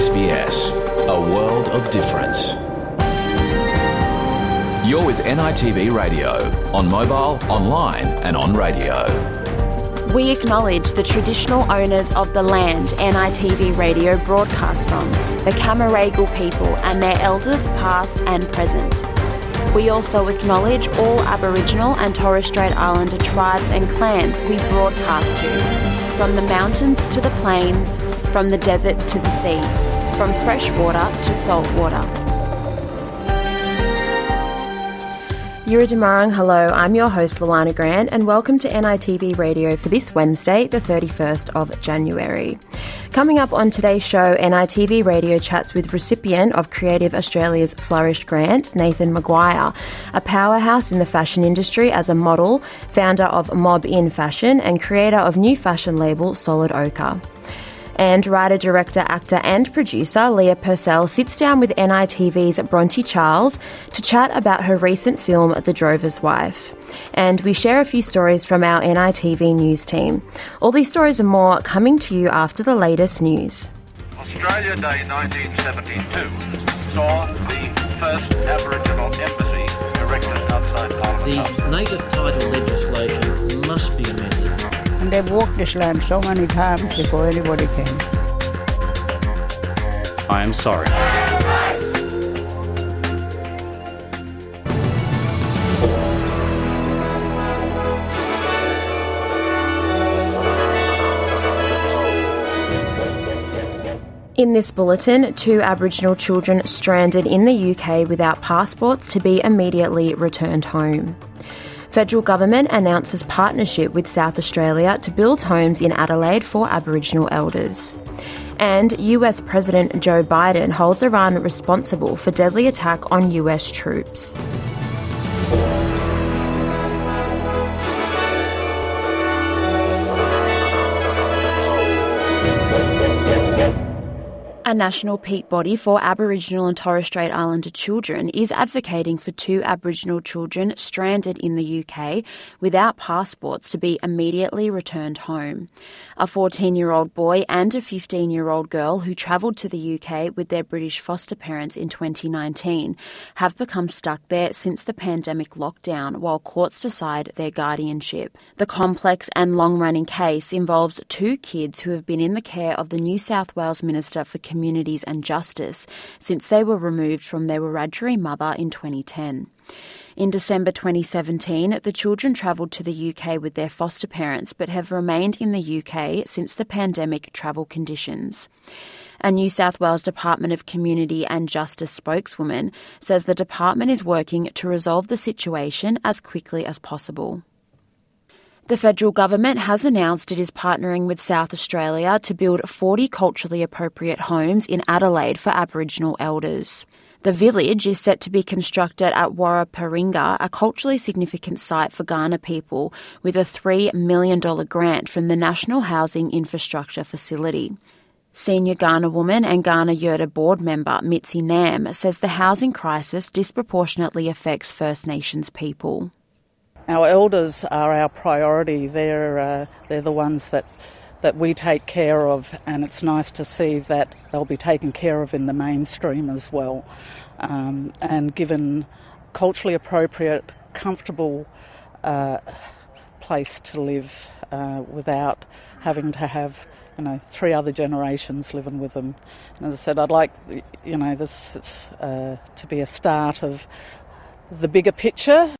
SBS, a world of difference. You're with NITV Radio, on mobile, online, and on radio. We acknowledge the traditional owners of the land NITV Radio broadcasts from, the Cammeraygal people and their elders past and present. We also acknowledge all Aboriginal and Torres Strait Islander tribes and clans we broadcast to, from the mountains to the plains, from the desert to the sea, from fresh water to salt water. Yura hello, I'm your host Luana Grant and welcome to NITV Radio for this Wednesday, the 31st of January. Coming up on today's show, NITV Radio chats with recipient of Creative Australia's Flourish Grant, Nathan Maguire, a powerhouse in the fashion industry as a model, founder of Mob in Fashion and creator of new fashion label Solid Ochre. And writer, director, actor, and producer Leah Purcell sits down with NITV's Bronte Charles to chat about her recent film, The Drover's Wife. And we share a few stories from our NITV news team. All these stories and more coming to you after the latest news. Australia Day 1972 saw the first Aboriginal embassy erected outside Parliament. The native title and they've walked this land so many times before anybody came. I am sorry. In this bulletin, two Aboriginal children stranded in the UK without passports to be immediately returned home. Federal government announces partnership with South Australia to build homes in Adelaide for Aboriginal elders. And US President Joe Biden holds Iran responsible for deadly attack on US troops. A national peak body for Aboriginal and Torres Strait Islander children is advocating for two Aboriginal children stranded in the UK without passports to be immediately returned home. A 14 year old boy and a 15 year old girl who travelled to the UK with their British foster parents in 2019 have become stuck there since the pandemic lockdown while courts decide their guardianship. The complex and long running case involves two kids who have been in the care of the New South Wales Minister for Community Communities and Justice since they were removed from their Wiradjuri mother in 2010. In December 2017, the children travelled to the UK with their foster parents but have remained in the UK since the pandemic travel conditions. A New South Wales Department of Community and Justice spokeswoman says the department is working to resolve the situation as quickly as possible. The federal government has announced it is partnering with South Australia to build 40 culturally appropriate homes in Adelaide for Aboriginal elders. The village is set to be constructed at Warraparinga, a culturally significant site for Kaurna people, with a $3 million grant from the National Housing Infrastructure Facility. Senior Kaurna woman and Kaurna Yerta board member Mitzi Nam says the housing crisis disproportionately affects First Nations people. Our elders are our priority. They're uh, they're the ones that that we take care of, and it's nice to see that they'll be taken care of in the mainstream as well, um, and given culturally appropriate, comfortable uh, place to live uh, without having to have you know three other generations living with them. And as I said, I'd like you know this uh, to be a start of the bigger picture.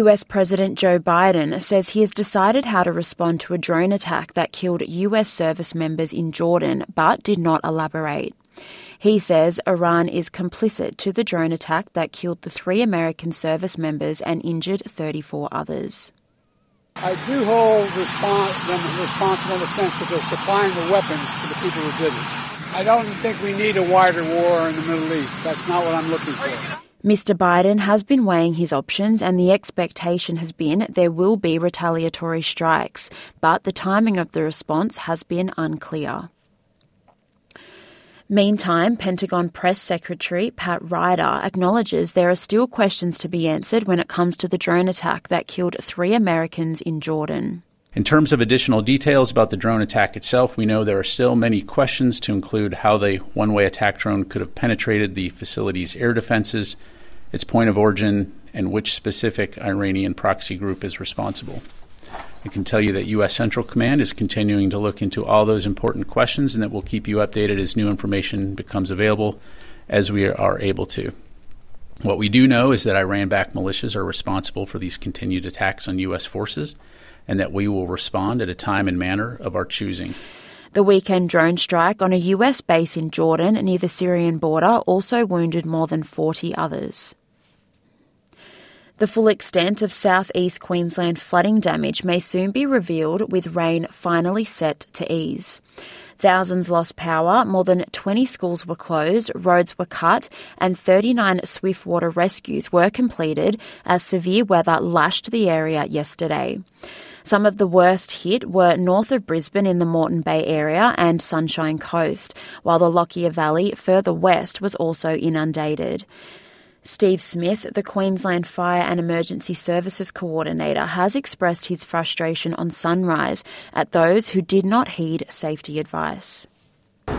US President Joe Biden says he has decided how to respond to a drone attack that killed US service members in Jordan but did not elaborate. He says Iran is complicit to the drone attack that killed the three American service members and injured 34 others. I do hold respons- them responsible in the sense that they're supplying the weapons to the people who did it. I don't think we need a wider war in the Middle East. That's not what I'm looking for. Mr. Biden has been weighing his options, and the expectation has been there will be retaliatory strikes, but the timing of the response has been unclear. Meantime, Pentagon Press Secretary Pat Ryder acknowledges there are still questions to be answered when it comes to the drone attack that killed three Americans in Jordan. In terms of additional details about the drone attack itself, we know there are still many questions to include how the one way attack drone could have penetrated the facility's air defenses, its point of origin, and which specific Iranian proxy group is responsible. I can tell you that U.S. Central Command is continuing to look into all those important questions and that we'll keep you updated as new information becomes available as we are able to. What we do know is that Iran backed militias are responsible for these continued attacks on U.S. forces and that we will respond at a time and manner of our choosing. The weekend drone strike on a US base in Jordan near the Syrian border also wounded more than 40 others. The full extent of southeast Queensland flooding damage may soon be revealed with rain finally set to ease. Thousands lost power, more than 20 schools were closed, roads were cut, and 39 swiftwater rescues were completed as severe weather lashed the area yesterday. Some of the worst hit were north of Brisbane in the Moreton Bay area and Sunshine Coast, while the Lockyer Valley further west was also inundated. Steve Smith, the Queensland Fire and Emergency Services Coordinator, has expressed his frustration on Sunrise at those who did not heed safety advice.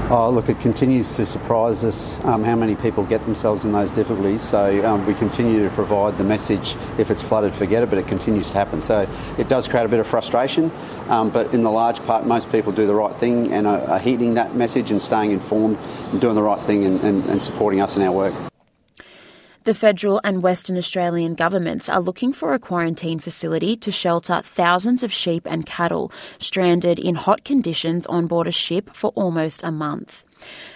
Oh, look, it continues to surprise us um, how many people get themselves in those difficulties. So um, we continue to provide the message if it's flooded, forget it, but it continues to happen. So it does create a bit of frustration, um, but in the large part, most people do the right thing and are, are heeding that message and staying informed and doing the right thing and, and, and supporting us in our work. The federal and Western Australian governments are looking for a quarantine facility to shelter thousands of sheep and cattle stranded in hot conditions on board a ship for almost a month.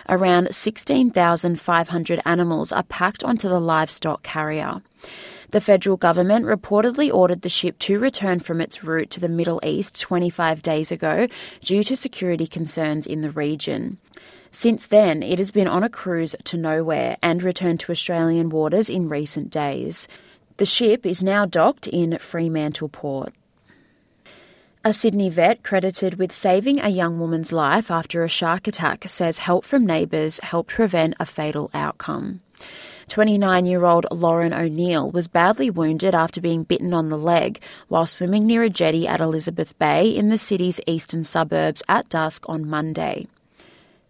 Around 16,500 animals are packed onto the livestock carrier. The federal government reportedly ordered the ship to return from its route to the Middle East 25 days ago due to security concerns in the region. Since then, it has been on a cruise to nowhere and returned to Australian waters in recent days. The ship is now docked in Fremantle Port. A Sydney vet credited with saving a young woman's life after a shark attack says help from neighbours helped prevent a fatal outcome. 29 year old Lauren O'Neill was badly wounded after being bitten on the leg while swimming near a jetty at Elizabeth Bay in the city's eastern suburbs at dusk on Monday.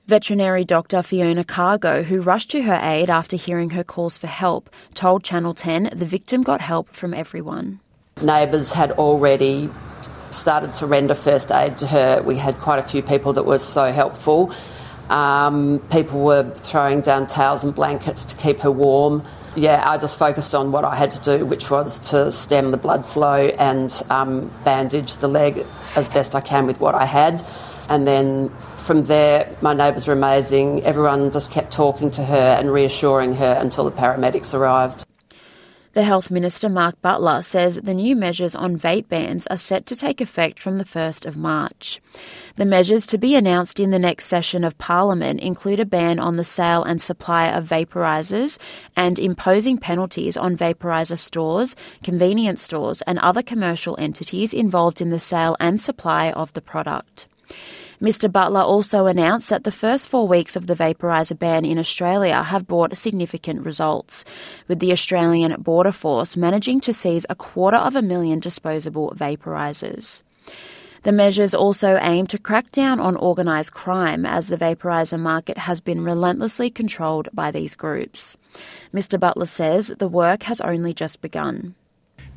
Veterinary doctor Fiona Cargo, who rushed to her aid after hearing her calls for help, told Channel 10 the victim got help from everyone. Neighbours had already started to render first aid to her. We had quite a few people that were so helpful. Um, people were throwing down towels and blankets to keep her warm. Yeah, I just focused on what I had to do, which was to stem the blood flow and um, bandage the leg as best I can with what I had. And then from there, my neighbours were amazing. Everyone just kept talking to her and reassuring her until the paramedics arrived. The Health Minister, Mark Butler, says the new measures on vape bans are set to take effect from the 1st of March. The measures to be announced in the next session of Parliament include a ban on the sale and supply of vaporisers and imposing penalties on vaporiser stores, convenience stores, and other commercial entities involved in the sale and supply of the product. Mr. Butler also announced that the first four weeks of the vaporiser ban in Australia have brought significant results, with the Australian Border Force managing to seize a quarter of a million disposable vaporisers. The measures also aim to crack down on organised crime as the vaporiser market has been relentlessly controlled by these groups. Mr. Butler says the work has only just begun.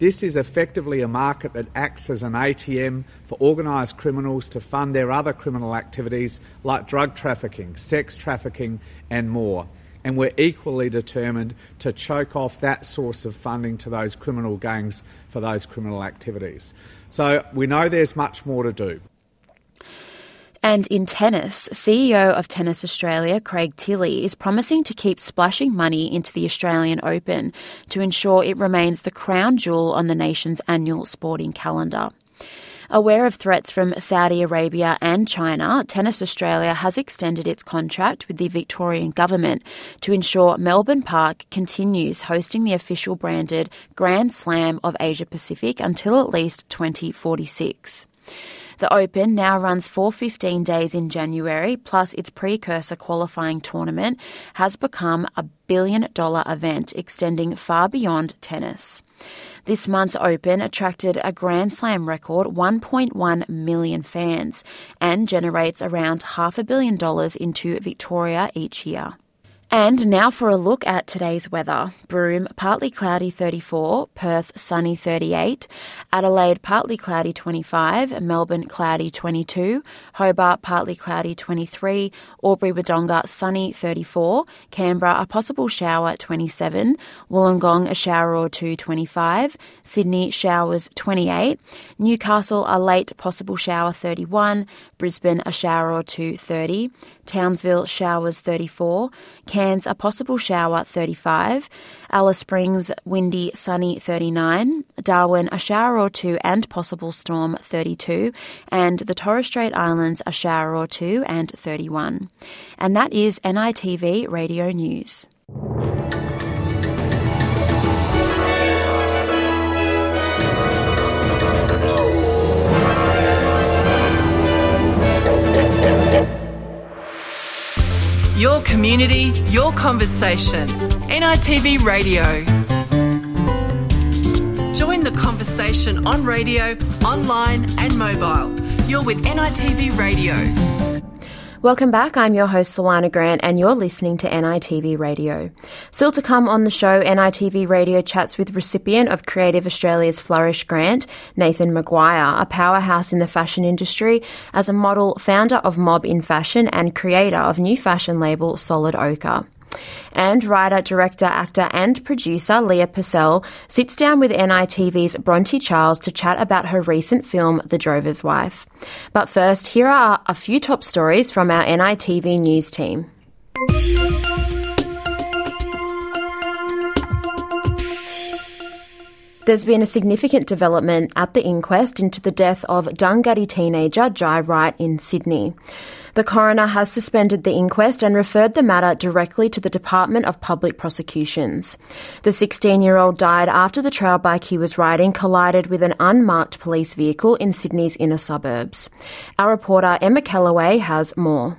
This is effectively a market that acts as an ATM for organised criminals to fund their other criminal activities like drug trafficking, sex trafficking, and more. And we're equally determined to choke off that source of funding to those criminal gangs for those criminal activities. So we know there's much more to do. And in tennis, CEO of Tennis Australia, Craig Tiley, is promising to keep splashing money into the Australian Open to ensure it remains the crown jewel on the nation's annual sporting calendar. Aware of threats from Saudi Arabia and China, Tennis Australia has extended its contract with the Victorian government to ensure Melbourne Park continues hosting the official branded Grand Slam of Asia Pacific until at least 2046. The Open now runs for 15 days in January, plus its precursor qualifying tournament has become a billion dollar event extending far beyond tennis. This month's Open attracted a Grand Slam record 1.1 million fans and generates around half a billion dollars into Victoria each year. And now for a look at today's weather. Broome, partly cloudy 34, Perth, sunny 38, Adelaide, partly cloudy 25, Melbourne, cloudy 22, Hobart, partly cloudy 23, Albury Wodonga, sunny 34, Canberra, a possible shower 27, Wollongong, a shower or two 25, Sydney, showers 28, Newcastle, a late possible shower 31, Brisbane, a shower or two 30, Townsville, showers 34, Cairns, a possible shower 35, Alice Springs, windy, sunny 39, Darwin, a shower or two and possible storm 32, and the Torres Strait Islands, a shower or two and 31. And that is NITV Radio News. Community, your conversation. NITV Radio. Join the conversation on radio, online, and mobile. You're with NITV Radio. Welcome back. I'm your host, Luana Grant, and you're listening to NITV Radio. Still to come on the show, NITV Radio chats with recipient of Creative Australia's Flourish Grant, Nathan Maguire, a powerhouse in the fashion industry as a model, founder of Mob in Fashion, and creator of new fashion label Solid Ochre. And writer, director, actor, and producer Leah Purcell sits down with NITV's Bronte Charles to chat about her recent film, The Drover's Wife. But first, here are a few top stories from our NITV news team. There's been a significant development at the inquest into the death of Dunghutti teenager Jai Wright in Sydney. The coroner has suspended the inquest and referred the matter directly to the Department of Public Prosecutions. The 16 year old died after the trail bike he was riding collided with an unmarked police vehicle in Sydney's inner suburbs. Our reporter Emma Kellaway has more.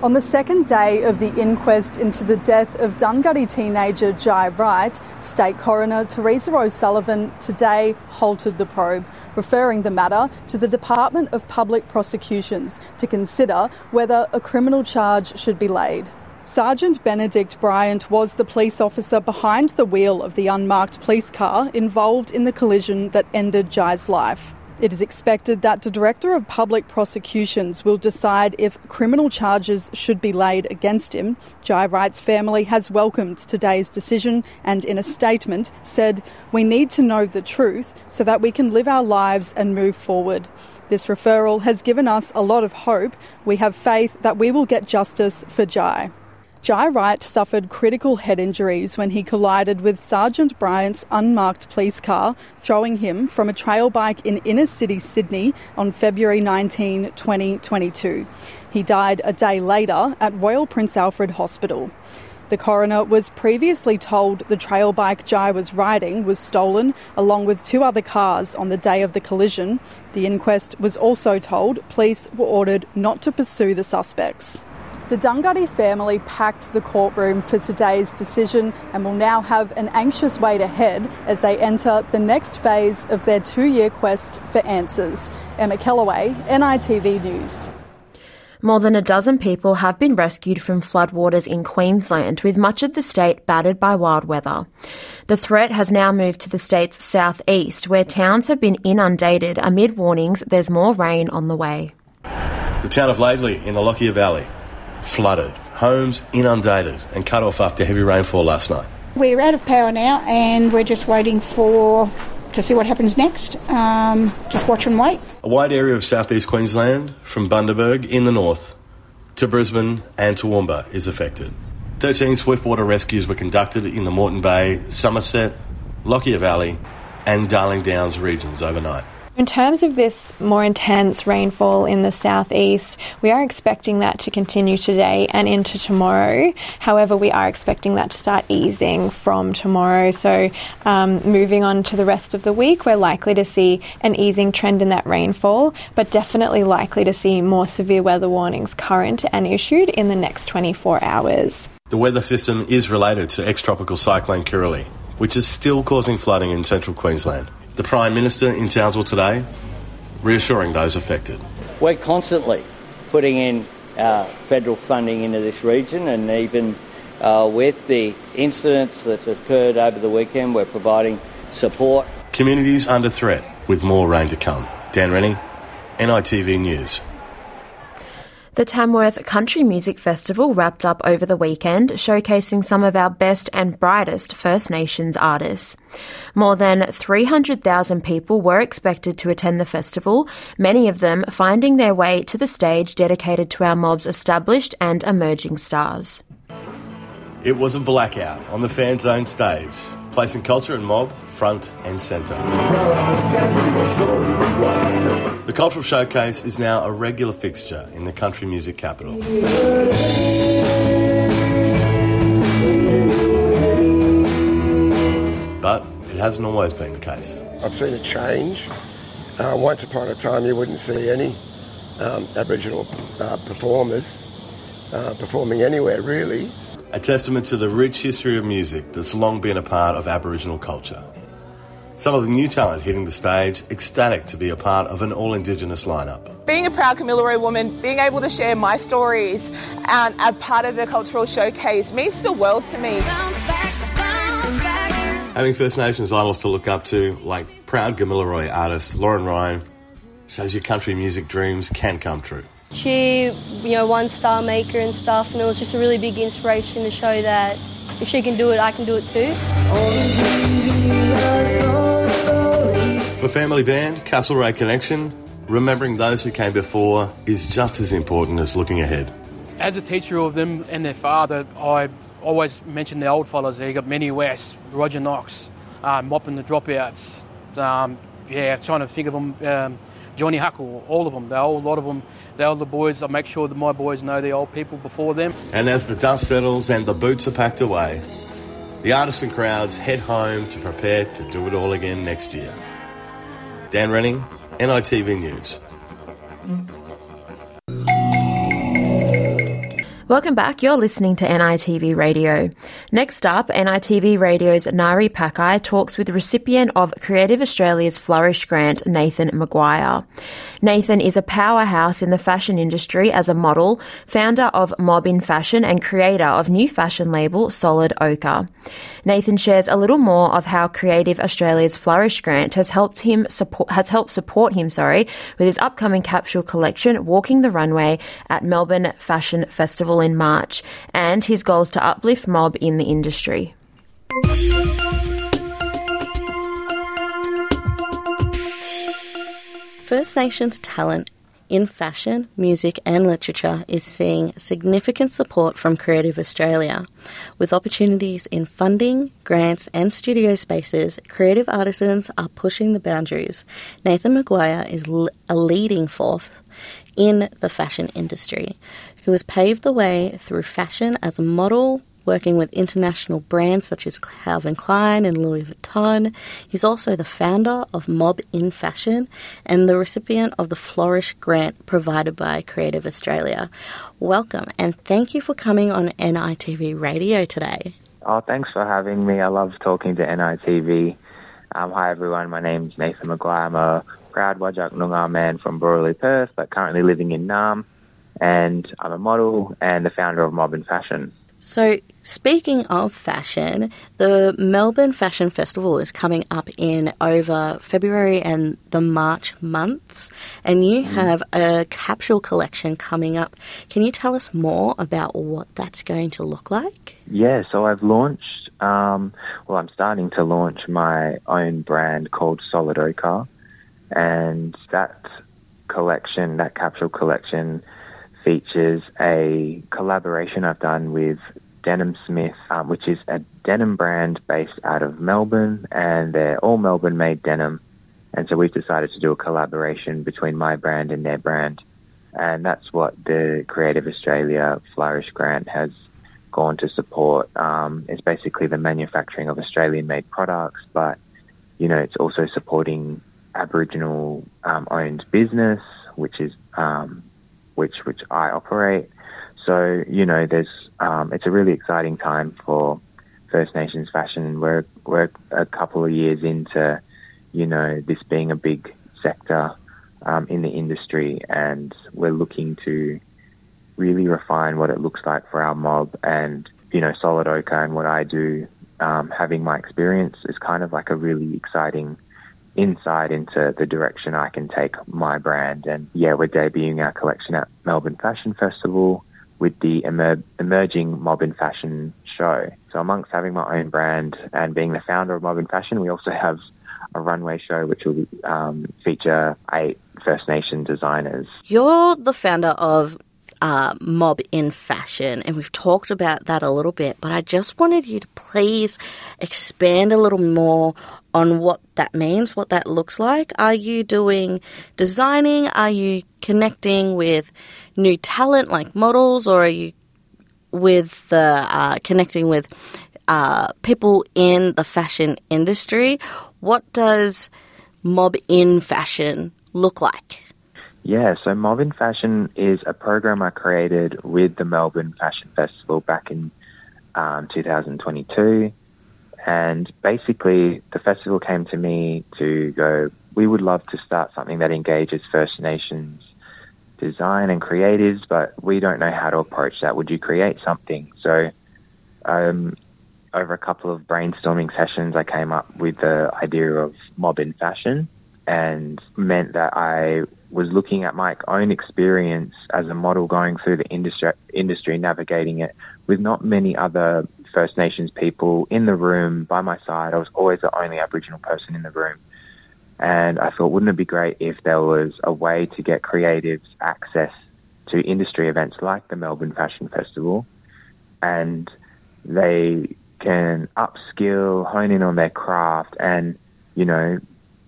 On the second day of the inquest into the death of Dunghutti teenager Jai Wright, State Coroner Teresa O'Sullivan today halted the probe, referring the matter to the Department of Public Prosecutions to consider whether a criminal charge should be laid. Sergeant Benedict Bryant was the police officer behind the wheel of the unmarked police car involved in the collision that ended Jai's life. It is expected that the Director of Public Prosecutions will decide if criminal charges should be laid against him. Jai Wright's family has welcomed today's decision and, in a statement, said, We need to know the truth so that we can live our lives and move forward. This referral has given us a lot of hope. We have faith that we will get justice for Jai. Jai Wright suffered critical head injuries when he collided with Sergeant Bryant's unmarked police car, throwing him from a trail bike in inner city Sydney on February 19, 2022. He died a day later at Royal Prince Alfred Hospital. The coroner was previously told the trail bike Jai was riding was stolen, along with two other cars, on the day of the collision. The inquest was also told police were ordered not to pursue the suspects. The Dunghutti family packed the courtroom for today's decision and will now have an anxious wait ahead as they enter the next phase of their two year quest for answers. Emma Kellaway, NITV News. More than a dozen people have been rescued from floodwaters in Queensland, with much of the state battered by wild weather. The threat has now moved to the state's southeast, where towns have been inundated amid warnings there's more rain on the way. The town of Laidley in the Lockyer Valley flooded, homes inundated and cut off after heavy rainfall last night. We're out of power now and we're just waiting for to see what happens next. Um, just watch and wait. A wide area of southeast Queensland, from Bundaberg in the north to Brisbane and Toowoomba, is affected. 13 swiftwater rescues were conducted in the Moreton Bay, Somerset, Lockyer Valley, and Darling Downs regions overnight. In terms of this more intense rainfall in the southeast, we are expecting that to continue today and into tomorrow. However, we are expecting that to start easing from tomorrow. So, um, moving on to the rest of the week, we're likely to see an easing trend in that rainfall, but definitely likely to see more severe weather warnings current and issued in the next 24 hours. The weather system is related to ex tropical cyclone Kirrily which is still causing flooding in central Queensland. The Prime Minister in Townsville today reassuring those affected. We're constantly putting in uh, federal funding into this region, and even uh, with the incidents that occurred over the weekend, we're providing support. Communities under threat with more rain to come. Dan Rennie, NITV News. The Tamworth Country Music Festival wrapped up over the weekend, showcasing some of our best and brightest First Nations artists. More than 300,000 people were expected to attend the festival, many of them finding their way to the stage dedicated to our mob's established and emerging stars. It was a blackout on the fan zone stage, placing culture and mob front and centre. The Cultural Showcase is now a regular fixture in the country music capital. But it hasn't always been the case. I've seen a change. Uh, once upon a time, you wouldn't see any um, Aboriginal uh, performers uh, performing anywhere, really. A testament to the rich history of music that's long been a part of Aboriginal culture. Some of the new talent hitting the stage, ecstatic to be a part of an all Indigenous lineup. Being a proud Kamilaroi woman, being able to share my stories and a part of the cultural showcase means the world to me. Having First Nations idols to look up to, like proud Gamilaroi artist Lauren Ryan, shows your country music dreams can come true. She, you know, won Star Maker and stuff, and it was just a really big inspiration to show that if she can do it, I can do it too. For Family Band, Castlereagh Connection, remembering those who came before is just as important as looking ahead. As a teacher of them and their father, I always mention the old fellas there. You got Manny West, Roger Knox, uh, Mop and the Dropouts. Um, yeah, trying to think of them. Um, Johnny Huckle, all of them. The whole lot of them. The older boys. I make sure that my boys know the old people before them. And as the dust settles and the boots are packed away, the artists and crowds head home to prepare to do it all again next year. Dan Renning, NITV News. Welcome back. You're listening to NITV Radio. Next up, NITV Radio's Nari Pakai talks with recipient of Creative Australia's Flourish Grant, Nathan Maguire. Nathan is a powerhouse in the fashion industry as a model, founder of Mob in Fashion, and creator of new fashion label Solid Ochre. Nathan shares a little more of how Creative Australia's Flourish Grant has helped him support has helped support him, sorry, with his upcoming capsule collection, Walking the Runway, at Melbourne Fashion Festival in March, and his goals to uplift mob in the industry. First Nations talent in fashion, music, and literature is seeing significant support from Creative Australia. With opportunities in funding, grants, and studio spaces, creative artisans are pushing the boundaries. Nathan Maguire is a leading force in the fashion industry, who has paved the way through fashion as a model, working with international brands such as Calvin Klein and Louis Vuitton. He's also the founder of Mob in Fashion and the recipient of the Flourish grant provided by Creative Australia. Welcome and thank you for coming on NITV Radio today. Oh, thanks for having me. I love talking to NITV. Um, hi, everyone. My name's Nathan Maguire. I'm a proud Whadjuk Noongar man from Broadley, Perth, but currently living in Naarm. And I'm a model and the founder of Mob in Fashion. So, speaking of fashion, the Melbourne Fashion Festival is coming up in over February and the March months, and you mm. have a capsule collection coming up. Can you tell us more about what that's going to look like? Yeah, so I've launched, um, well, I'm starting to launch my own brand called Solid Ochre, and that collection, that capsule collection, features a collaboration I've done with Denim Smith, um, which is a denim brand based out of Melbourne, and they're all Melbourne made denim. And so we've decided to do a collaboration between my brand and their brand. And that's what the Creative Australia Flourish Grant has gone to support. Um, it's basically the manufacturing of Australian made products, but, you know, it's also supporting Aboriginal um, owned business, which is um, which which I operate. So you know, there's um, it's a really exciting time for First Nations fashion. We're we're a couple of years into, you know, this being a big sector um, in the industry, and we're looking to really refine what it looks like for our mob. And you know, Solid Ochre and what I do, um, having my experience is kind of like a really exciting insight into the direction I can take my brand. And yeah, we're debuting our collection at Melbourne Fashion Festival with the emer- emerging Mob in Fashion show. So amongst having my own brand and being the founder of Mob in Fashion, we also have a runway show which will um, feature eight First Nation designers. You're the founder of uh, Mob in Fashion, and we've talked about that a little bit, but I just wanted you to please expand a little more on what that means, what that looks like. Are you doing designing? Are you connecting with new talent like models, or are you with the uh, connecting with uh, people in the fashion industry? What does Mob in Fashion look like? Yeah, so in Fashion is a program I created with the Melbourne Fashion Festival back in um, 2022. And basically, the festival came to me to go, we would love to start something that engages First Nations design and creatives, but we don't know how to approach that. Would you create something? So, um, over a couple of brainstorming sessions, I came up with the idea of mob in fashion and meant that I was looking at my own experience as a model going through the industry, industry navigating it with not many other First Nations people in the room by my side. I was always the only Aboriginal person in the room. And I thought, wouldn't it be great if there was a way to get creatives access to industry events like the Melbourne Fashion Festival and they can upskill, hone in on their craft and, you know,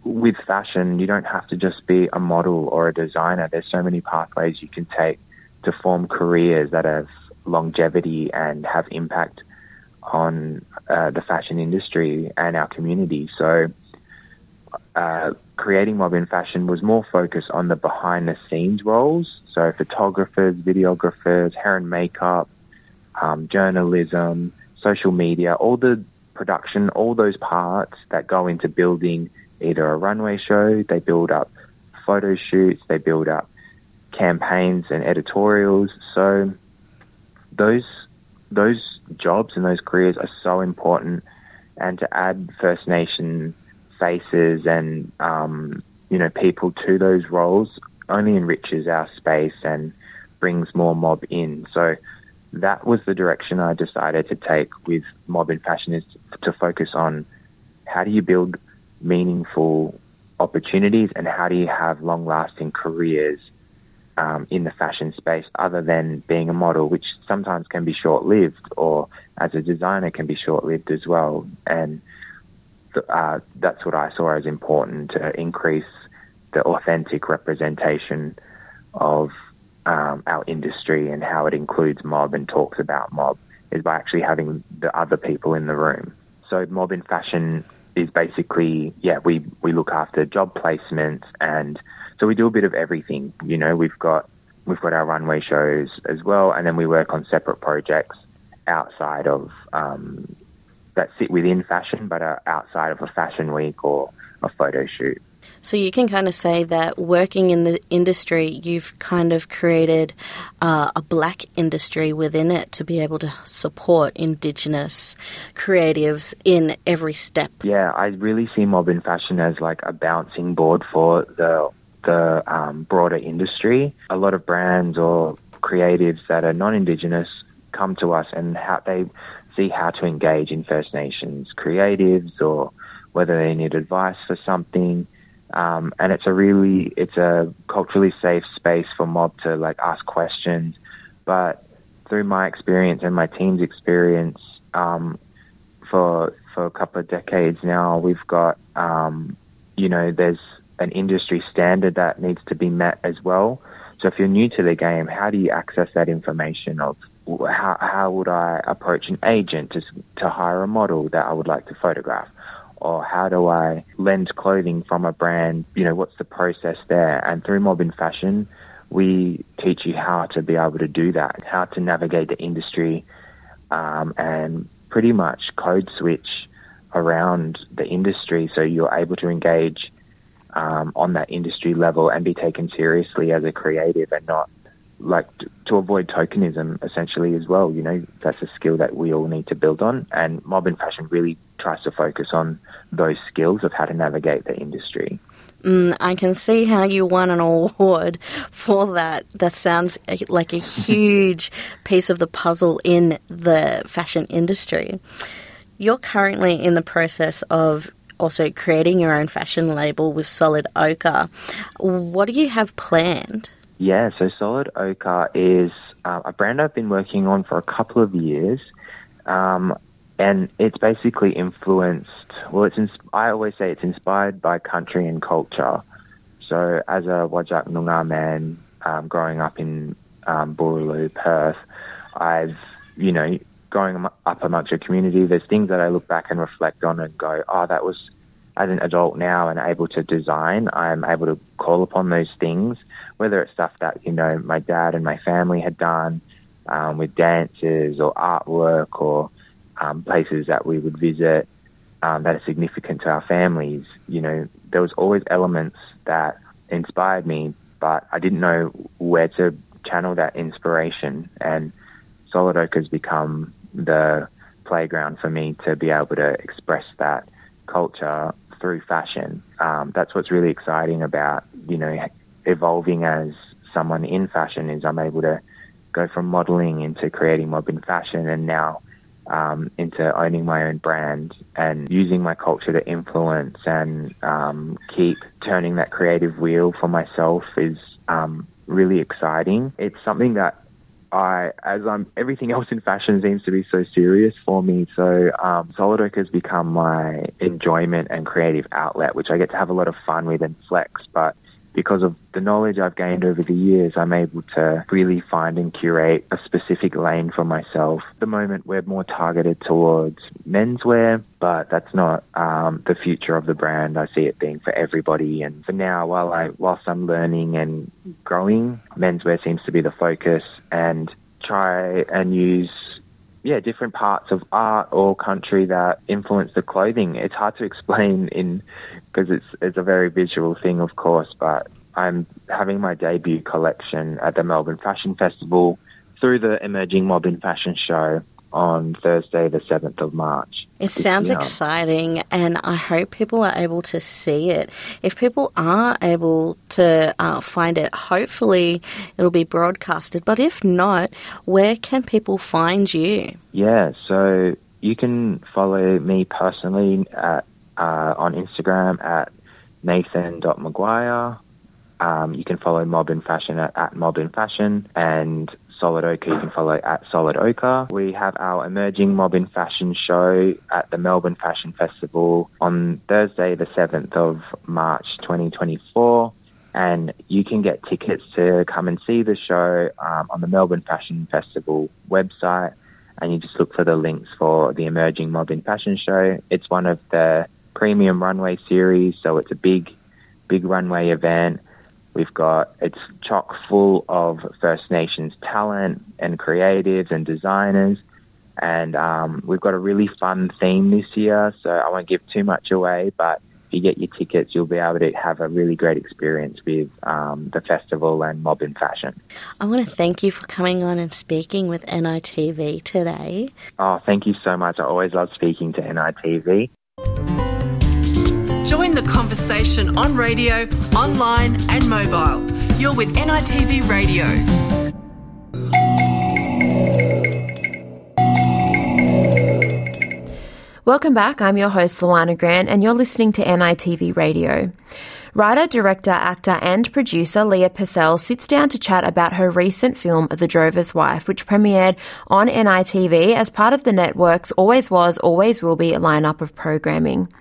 with fashion, you don't have to just be a model or a designer. There's so many pathways you can take to form careers that have longevity and have impact on uh, the fashion industry and our community. So, uh, creating Mob in Fashion was more focused on the behind the scenes roles. So, photographers, videographers, hair and makeup, um, journalism, social media, all the production, all those parts that go into building either a runway show, they build up photo shoots, they build up campaigns and editorials. So those those jobs and those careers are so important, and to add First Nation faces and um, you know people to those roles only enriches our space and brings more mob in. So that was the direction I decided to take with Mob in Fashion is to focus on how do you build meaningful opportunities and how do you have long lasting careers um, in the fashion space other than being a model, which sometimes can be short lived, or as a designer can be short lived as well. And uh, that's what I saw as important to increase the authentic representation of um, our industry and how it includes mob and talks about mob is by actually having the other people in the room. So mob in fashion is basically yeah we we look after job placements and so we do a bit of everything. You know we've got we've got our runway shows as well, and then we work on separate projects outside of um, that sit within fashion, but are outside of a fashion week or a photo shoot. So you can kind of say that working in the industry, you've kind of created uh, a black industry within it to be able to support Indigenous creatives in every step. Yeah, I really see Mob in Fashion as like a bouncing board for the the um, broader industry. A lot of brands or creatives that are non-Indigenous come to us and how they see how to engage in First Nations creatives or whether they need advice for something. Um, and it's a really, it's a culturally safe space for mob to like ask questions. But through my experience and my team's experience, um, for for a couple of decades now, we've got, um, you know, there's an industry standard that needs to be met as well. So if you're new to the game, how do you access that information of how, how would I approach an agent to, to hire a model that I would like to photograph? Or how do I lend clothing from a brand? You know, what's the process there? And through Mob in Fashion, we teach you how to be able to do that, how to navigate the industry, um, and pretty much code switch around the industry so you're able to engage um, on that industry level and be taken seriously as a creative and not like to avoid tokenism essentially as well. You know, that's a skill that we all need to build on. And Mob in Fashion really tries to focus on those skills of how to navigate the industry. Mm, I can see how you won an award for that. That sounds like a huge piece of the puzzle in the fashion industry. You're currently in the process of also creating your own fashion label with Solid Ochre. What do you have planned? Yeah, so Solid Ochre is uh, a brand I've been working on for a couple of years. Um, and it's basically influenced, well, it's I always say it's inspired by country and culture. So as a Whadjuk Noongar man um, growing up in um, Boorloo, Perth, I've, you know, growing up amongst a community, there's things that I look back and reflect on and go, oh, that was as an adult now and able to design, I'm able to call upon those things, whether it's stuff that, you know, my dad and my family had done um, with dances or artwork or um, places that we would visit um, that are significant to our families. You know, there was always elements that inspired me, but I didn't know where to channel that inspiration. And Solid Ochre has become the playground for me to be able to express that culture through fashion. Um, that's what's really exciting about you know evolving as someone in fashion is I'm able to go from modeling into creating mob in fashion and now um, into owning my own brand and using my culture to influence and um, keep turning that creative wheel for myself is um, really exciting. It's something that I, as I'm, everything else in fashion seems to be so serious for me. So, um, has become my enjoyment and creative outlet, which I get to have a lot of fun with and flex. But because of the knowledge I've gained over the years, I'm able to really find and curate a specific lane for myself. At the moment, we're more targeted towards menswear, but that's not um, the future of the brand. I see it being for everybody. And for now, while I, whilst I'm learning and growing, menswear seems to be the focus and try and use yeah, different parts of art or country that influence the clothing. It's hard to explain in because it's it's a very visual thing, of course. But I'm having my debut collection at the Melbourne Fashion Festival through the Emerging Mob in Fashion Show on Thursday, the 7th of March. It sounds year. exciting, and I hope people are able to see it. If people are able to uh, find it, hopefully it'll be broadcasted. But if not, where can people find you? Yeah, so you can follow me personally at, uh, on Instagram at nathan.maguire. Um, you can follow Mob in Fashion at, at Mob in Fashion and Solid Ochre, you can follow at Solid Ochre. We have our Emerging Mob in Fashion show at the Melbourne Fashion Festival on Thursday, the 7th of March 2024. And you can get tickets to come and see the show um, on the Melbourne Fashion Festival website. And you just look for the links for the Emerging Mob in Fashion show. It's one of the premium runway series, so it's a big, big runway event. We've got it's chock full of First Nations talent and creatives and designers, and um, we've got a really fun theme this year. So I won't give too much away, but if you get your tickets, you'll be able to have a really great experience with um, the festival and Mob in Fashion. I want to thank you for coming on and speaking with NITV today. Oh, thank you so much. I always love speaking to NITV. Join the conversation on radio, online, and mobile. You're with NITV Radio. Welcome back. I'm your host, Luana Grant, and you're listening to NITV Radio. Writer, director, actor, and producer Leah Purcell sits down to chat about her recent film, The Drover's Wife, which premiered on NITV as part of the network's Always Was, Always Will Be lineup of programming.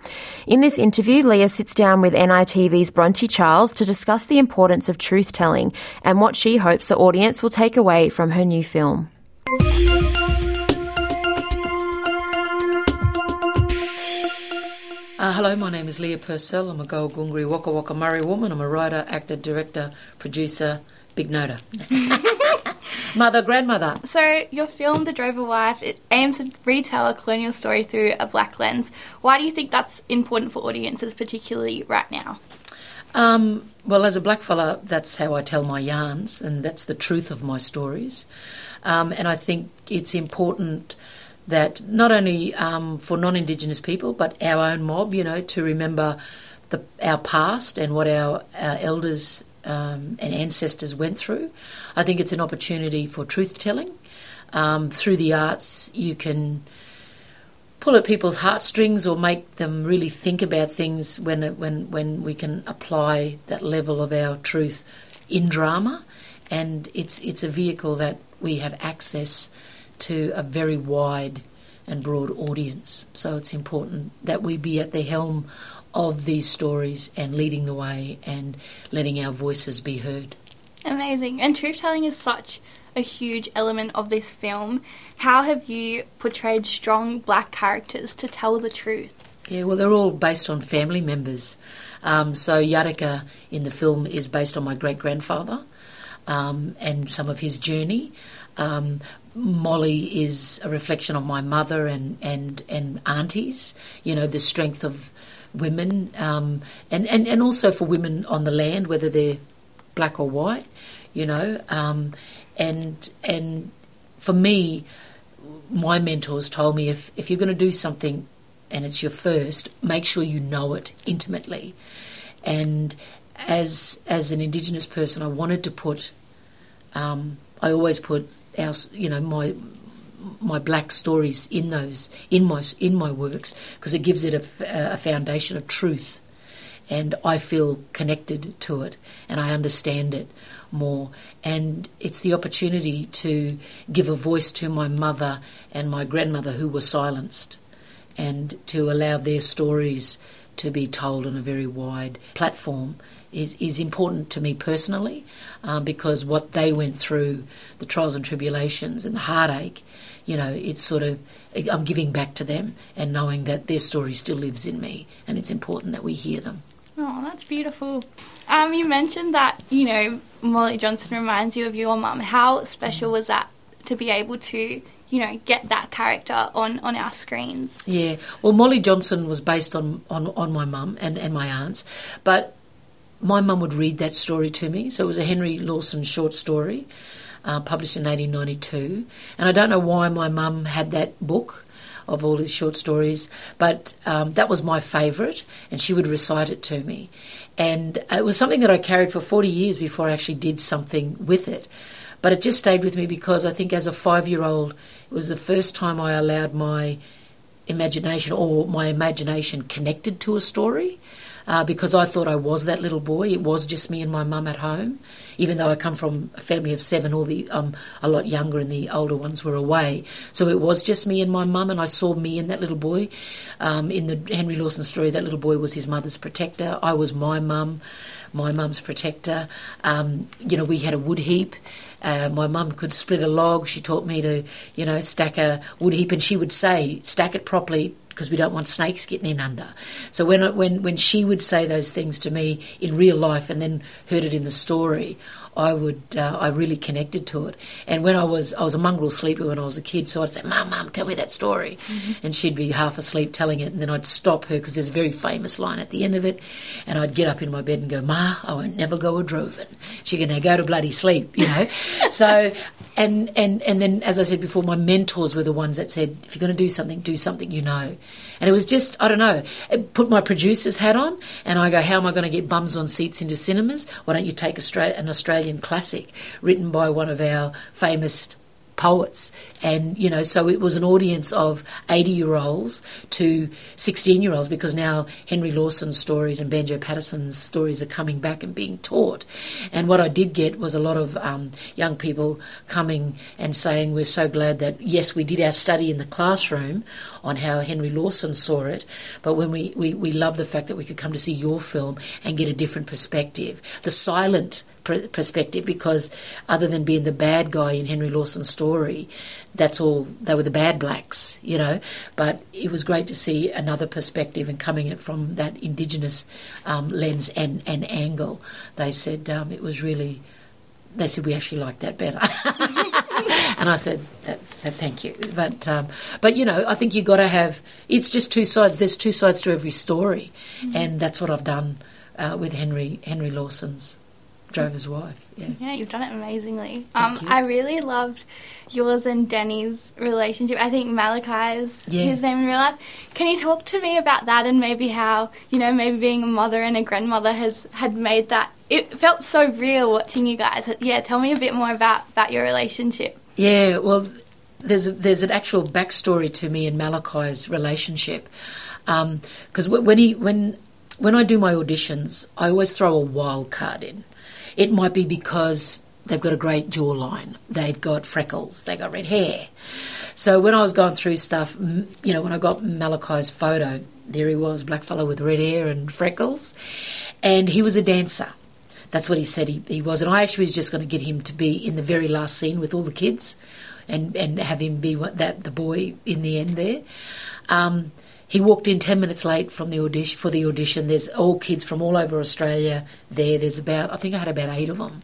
In this interview, Leah sits down with NITV's Bronte Charles to discuss the importance of truth telling and what she hopes the audience will take away from her new film. Uh, hello, my name is Leah Purcell. I'm a Goa Wakka Wakka Murri woman. I'm a writer, actor, director, producer, big noter. Mother, grandmother. So, your film, The Drover Wife, it aims to retell a colonial story through a black lens. Why do you think that's important for audiences, particularly right now? Um, well, as a blackfella, that's how I tell my yarns, and that's the truth of my stories. Um, and I think it's important that not only um, for non-Indigenous people, but our own mob, you know, to remember the, our past and what our, our elders um, and ancestors went through. I think it's an opportunity for truth telling. Um, through the arts, you can pull at people's heartstrings or make them really think about things when when when we can apply that level of our truth in drama, and it's it's a vehicle that we have access to a very wide and broad audience. So it's important that we be at the helm of these stories and leading the way and letting our voices be heard. Amazing. And truth telling is such a huge element of this film. How have you portrayed strong black characters to tell the truth? Yeah, well, they're all based on family members. Um, so Yadaka in the film is based on my great grandfather um, and some of his journey. Um, Molly is a reflection of my mother and, and, and aunties, you know, the strength of women um, and, and, and also for women on the land, whether they're black or white, you know. Um, and and for me, my mentors told me if, if you're going to do something and it's your first, make sure you know it intimately. And as as an Indigenous person, I wanted to put, um, I always put our, you know, my my black stories in those in my in my works because it gives it a, a foundation of truth, and I feel connected to it and I understand it more. And it's the opportunity to give a voice to my mother and my grandmother who were silenced, and to allow their stories to be told on a very wide platform is, is important to me personally um, because what they went through, the trials and tribulations and the heartache, you know, it's sort of, I'm giving back to them and knowing that their story still lives in me and it's important that we hear them. Oh, that's beautiful. Um, you mentioned that, you know, Molly Johnson reminds you of your mum. How special was that to be able to you know, get that character on, on our screens. Yeah. Well, Molly Johnson was based on, on, on my mum and, and my aunts, but my mum would read that story to me. So it was a Henry Lawson short story uh, published in 1892. And I don't know why my mum had that book of all his short stories, but um, that was my favourite, and she would recite it to me. And it was something that I carried for 40 years before I actually did something with it. But it just stayed with me because I think as a five year old, it was the first time I allowed my imagination or my imagination connected to a story uh, because I thought I was that little boy. It was just me and my mum at home, even though I come from a family of seven. All the um, a lot younger and the older ones were away, so it was just me and my mum. And I saw me and that little boy. Um, in the Henry Lawson story, that little boy was his mother's protector. I was my mum, my mum's protector. Um, you know, we had a wood heap. Uh, my mum could split a log. She taught me to, you know, stack a wood heap, and she would say, "Stack it properly, because we don't want snakes getting in under. So when when when she would say those things to me in real life and then heard it in the story, I would uh, I really connected to it. And when I was I was a mongrel sleeper when I was a kid, so I'd say, "Mum, mum, tell me that story," mm-hmm. and she'd be half asleep telling it, and then I'd stop her because there's a very famous line at the end of it, and I'd get up in my bed and go, "Ma, I won't never go a droving." She can now go to bloody sleep, you know. so, and and and then as I said before, my mentors were the ones that said, "If you're going to do something, do something you know." And it was just I don't know. It put my producer's hat on, and I go, "How am I going to get bums on seats into cinemas? Why don't you take Australia, an Australian Australian classic written by one of our famous poets. And, you know, so it was an audience of 80 year olds to 16 year olds because now Henry Lawson's stories and Banjo Paterson's stories are coming back and being taught. And what I did get was a lot of um, young people coming and saying, We're so glad that, yes, we did our study in the classroom on how Henry Lawson saw it, but when we, we, we love the fact that we could come to see your film and get a different perspective. The silent perspective because other than being the bad guy in Henry Lawson's story, that's all they were the bad blacks, you know. But it was great to see another perspective and coming it from that Indigenous um, lens and, and angle. They said um, it was really. They said we actually liked that better. and I said, that, that, "Thank you," but um, but you know, I think you've got to have. It's just two sides. There's two sides to every story, mm-hmm. and that's what I've done uh, with Henry Henry Lawson's drover's wife. Yeah, yeah, you've done it amazingly. Um, I really loved yours and Denny's relationship. I think Malachi's yeah. his name in real life. Can you talk to me about that and maybe how you know maybe being a mother and a grandmother has had made that? It felt so real watching you guys. Yeah, tell me a bit more about about your relationship. Yeah, well, there's a, there's an actual backstory to me and Malachi's relationship because um, when he when when I do my auditions, I always throw a wild card in. It might be because they've got a great jawline, they've got freckles, they've got red hair. So when I was going through stuff, you know, when I got Malachi's photo, there he was, black fellow with red hair and freckles, and he was a dancer. That's what he said he, he was, and I actually was just going to get him to be in the very last scene with all the kids, and and have him be what, that the boy in the end there. Um, he walked in 10 minutes late from the audition for the audition. There's all kids from all over Australia there. There's about I think I had about 8 of them.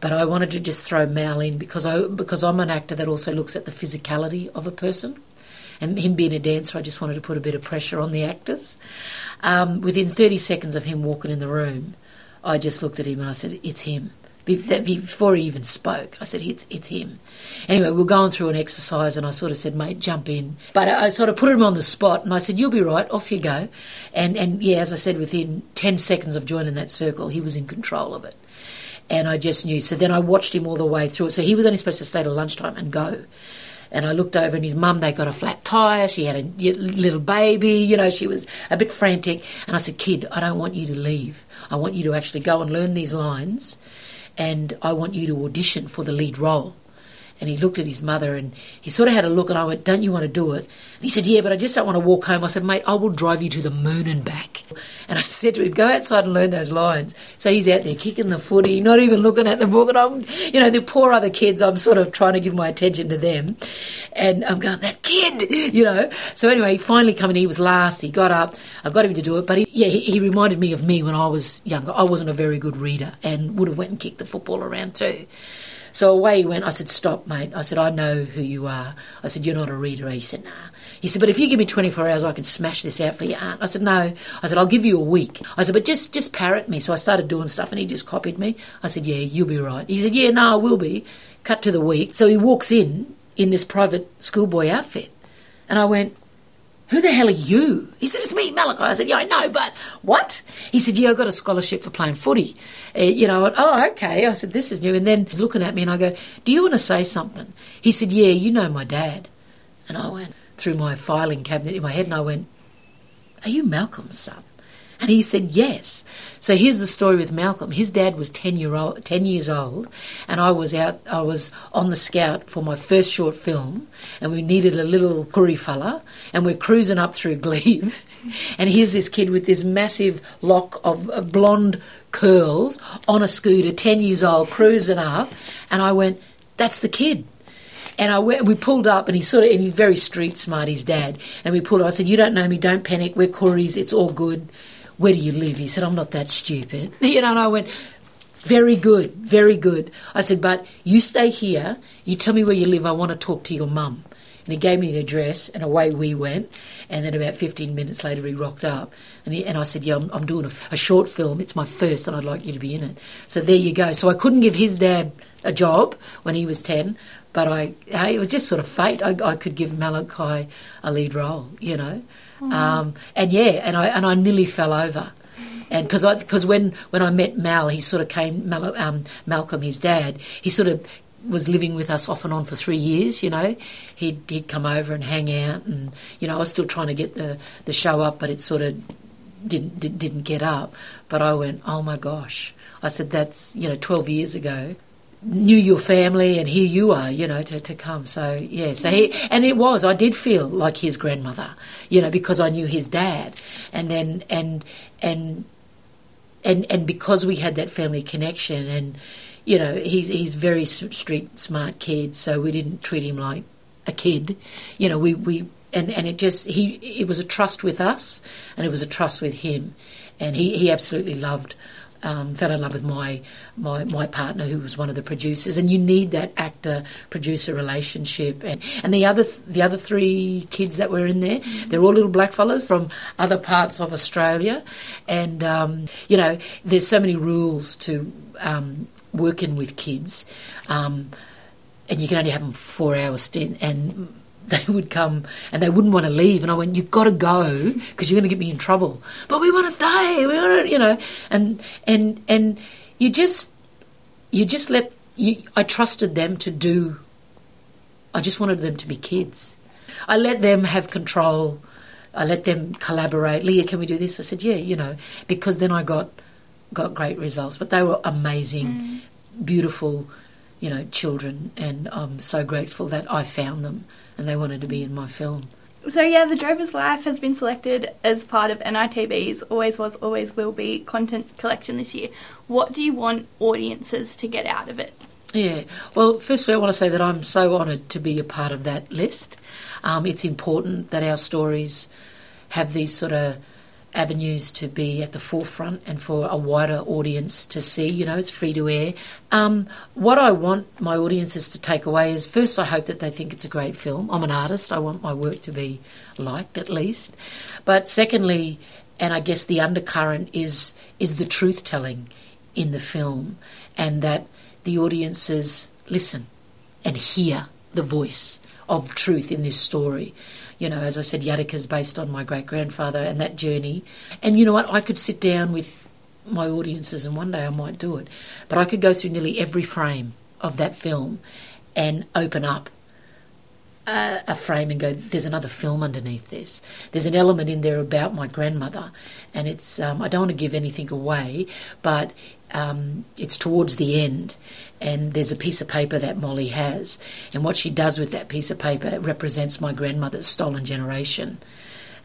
But I wanted to just throw Mal in because I because I'm an actor that also looks at the physicality of a person. And him being a dancer, I just wanted to put a bit of pressure on the actors. Um, within 30 seconds of him walking in the room, I just looked at him and I said, It's him before he even spoke. I said, it's, it's him. Anyway, we are going through an exercise and I sort of said, mate, jump in. But I sort of put him on the spot and I said, you'll be right, off you go. And, and yeah, as I said, within 10 seconds of joining that circle, he was in control of it. And I just knew. So then I watched him all the way through it. So he was only supposed to stay till lunchtime and go. And I looked over and his mum, they got a flat tyre. She had a little baby, you know, she was a bit frantic. And I said, kid, I don't want you to leave. I want you to actually go and learn these lines and I want you to audition for the lead role. And he looked at his mother and he sort of had a look, and I went, Don't you want to do it? And he said, Yeah, but I just don't want to walk home. I said, Mate, I will drive you to the moon and back. And I said to him, Go outside and learn those lines. So he's out there kicking the footy, not even looking at the book. And I'm, you know, the poor other kids, I'm sort of trying to give my attention to them. And I'm going, That kid, you know. So anyway, he finally coming, he was last. He got up. I got him to do it. But he, yeah, he, he reminded me of me when I was younger. I wasn't a very good reader and would have went and kicked the football around too. So away he went. I said, Stop, mate. I said, I know who you are. I said, You're not a reader. He said, Nah. He said, But if you give me 24 hours, I can smash this out for your aunt. I said, No. I said, I'll give you a week. I said, But just, just parrot me. So I started doing stuff and he just copied me. I said, Yeah, you'll be right. He said, Yeah, no, I will be. Cut to the week. So he walks in in this private schoolboy outfit. And I went, who the hell are you? He said, it's me, Malachi. I said, yeah, I know, but what? He said, yeah, I got a scholarship for playing footy. Uh, you know, oh, okay. I said, this is new. And then he's looking at me and I go, do you want to say something? He said, yeah, you know my dad. And I went through my filing cabinet in my head and I went, are you Malcolm's son? And he said, Yes. So here's the story with Malcolm. His dad was 10, year old, 10 years old, and I was out, I was on the scout for my first short film, and we needed a little curry fella, and we're cruising up through Glebe, and here's this kid with this massive lock of blonde curls on a scooter, 10 years old, cruising up, and I went, That's the kid. And I went, we pulled up, and he sort of, and he's very street smart, his dad. And we pulled up. I said, "You don't know me. Don't panic. We're Kooris. It's all good." Where do you live? He said, I'm not that stupid. You know, and I went, very good, very good. I said, but you stay here. You tell me where you live. I want to talk to your mum. And he gave me the address, and away we went. And then about 15 minutes later, he rocked up. And, he, and I said, Yeah, I'm, I'm doing a, a, short film. It's my first, and I'd like you to be in it. So there you go. So I couldn't give his dad a job when he was 10, but I, it was just sort of fate. I, I could give Malachi a lead role, you know. Mm. Um, and yeah, and I and I nearly fell over. And because because when, when I met Mal, he sort of came Mal, um, Malcolm, his dad. He sort of was living with us off and on for three years. You know, he'd he'd come over and hang out, and you know I was still trying to get the the show up, but it sort of didn't didn't get up. But I went, oh my gosh! I said that's you know twelve years ago knew your family and here you are, you know, to, to come. So yeah, so he and it was. I did feel like his grandmother, you know, because I knew his dad, and then and and and and because we had that family connection, and you know, he's he's very street smart kid, so we didn't treat him like a kid, you know. We we and and it just he it was a trust with us, and it was a trust with him, and he he absolutely loved um, fell in love with my, my my partner, who was one of the producers, and you need that actor producer relationship. And, and the other the other three kids that were in there, they're all little blackfellas from other parts of Australia, and um, you know, there's so many rules to um, working with kids, um, and you can only have them four hours stint. And they would come and they wouldn't want to leave. And I went, "You've got to go because you're going to get me in trouble." But we want to stay. We want to, you know. And and and you just you just let you. I trusted them to do. I just wanted them to be kids. I let them have control. I let them collaborate. Leah, can we do this? I said, "Yeah," you know, because then I got got great results. But they were amazing, mm. beautiful, you know, children, and I'm so grateful that I found them and they wanted to be in my film. So yeah, The Drover's Wife has been selected as part of NITV's Always Was, Always Will Be content collection this year. What do you want audiences to get out of it? Yeah, well, firstly, I want to say that I'm so honoured to be a part of that list. Um, it's important that our stories have these sort of avenues to be at the forefront and for a wider audience to see. You know, it's free to air. Um, what I want my audiences to take away is first, I hope that they think it's a great film. I'm an artist, I want my work to be liked at least. But secondly, and I guess the undercurrent is is the truth telling in the film, and that the audiences listen and hear the voice of truth in this story you know, as I said, Yadaka is based on my great grandfather and that journey. And you know what? I could sit down with my audiences, and one day I might do it. But I could go through nearly every frame of that film and open up a, a, frame and go, there's another film underneath this. There's an element in there about my grandmother, and it's um, I don't want to give anything away, but um, it's towards the end, and there's a piece of paper that Molly has, and what she does with that piece of paper represents my grandmother's stolen generation.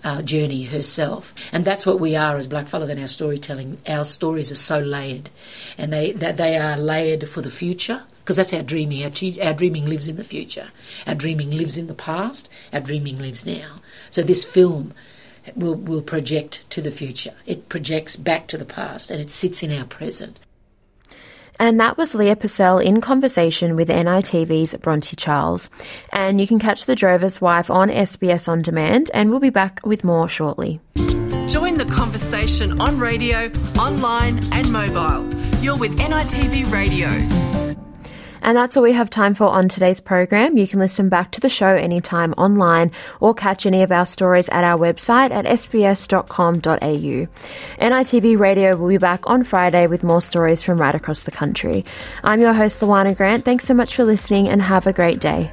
Uh, journey herself, and that's what we are as blackfellas in our storytelling. Our stories are so layered, and they that they are layered for the future because that's our dreaming. Our, our dreaming lives in the future. Our dreaming lives in the past. Our dreaming lives now. So this film will, will project to the future. It projects back to the past and it sits in our present. And that was Leah Purcell in conversation with NITV's Bronte Charles. And you can catch The Drover's Wife on SBS On Demand, and we'll be back with more shortly. Join the conversation on radio, online, and mobile. You're with NITV Radio. And that's all we have time for on today's program. You can listen back to the show anytime online or catch any of our stories at our website at sbs.com.au. NITV Radio will be back on Friday with more stories from right across the country. I'm your host, Luana Grant. Thanks so much for listening and have a great day.